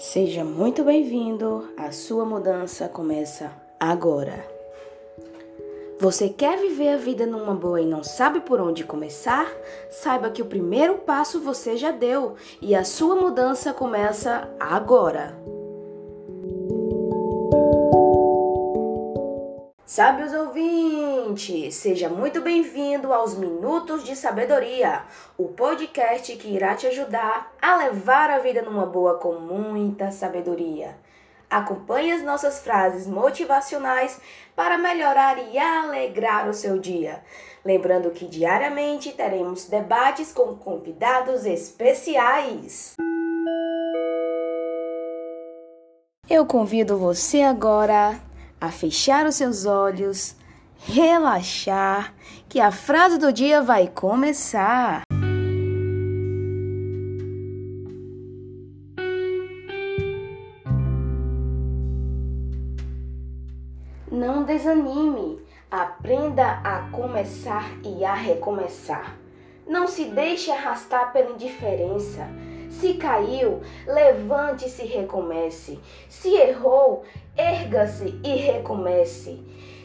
Seja muito bem-vindo. A sua mudança começa agora. Você quer viver a vida numa boa e não sabe por onde começar? Saiba que o primeiro passo você já deu e a sua mudança começa agora. Sábios ouvintes, seja muito bem-vindo aos Minutos de Sabedoria, o podcast que irá te ajudar a levar a vida numa boa com muita sabedoria. Acompanhe as nossas frases motivacionais para melhorar e alegrar o seu dia. Lembrando que diariamente teremos debates com convidados especiais. Eu convido você agora a fechar os seus olhos, relaxar, que a frase do dia vai começar. Não desanime, aprenda a começar e a recomeçar. Não se deixe arrastar pela indiferença. Se caiu, levante-se e recomece. Se errou, erga-se e recomece.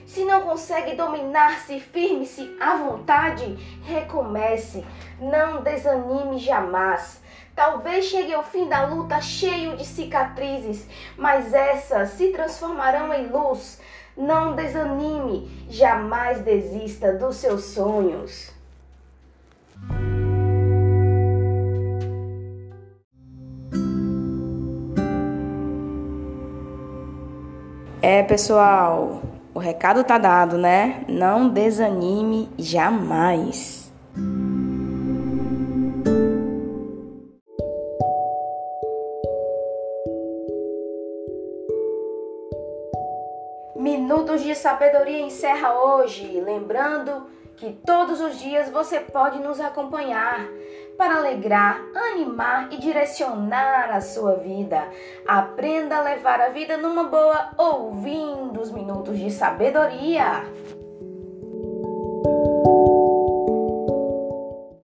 Se não consegue dominar-se, firme-se à vontade, recomece. Não desanime jamais. Talvez chegue ao fim da luta cheio de cicatrizes, mas essas se transformarão em luz. Não desanime, jamais desista dos seus sonhos. É, pessoal, o recado tá dado, né? Não desanime jamais. Minutos de Sabedoria encerra hoje, lembrando que todos os dias você pode nos acompanhar alegrar, animar e direcionar a sua vida. Aprenda a levar a vida numa boa ouvindo os minutos de sabedoria.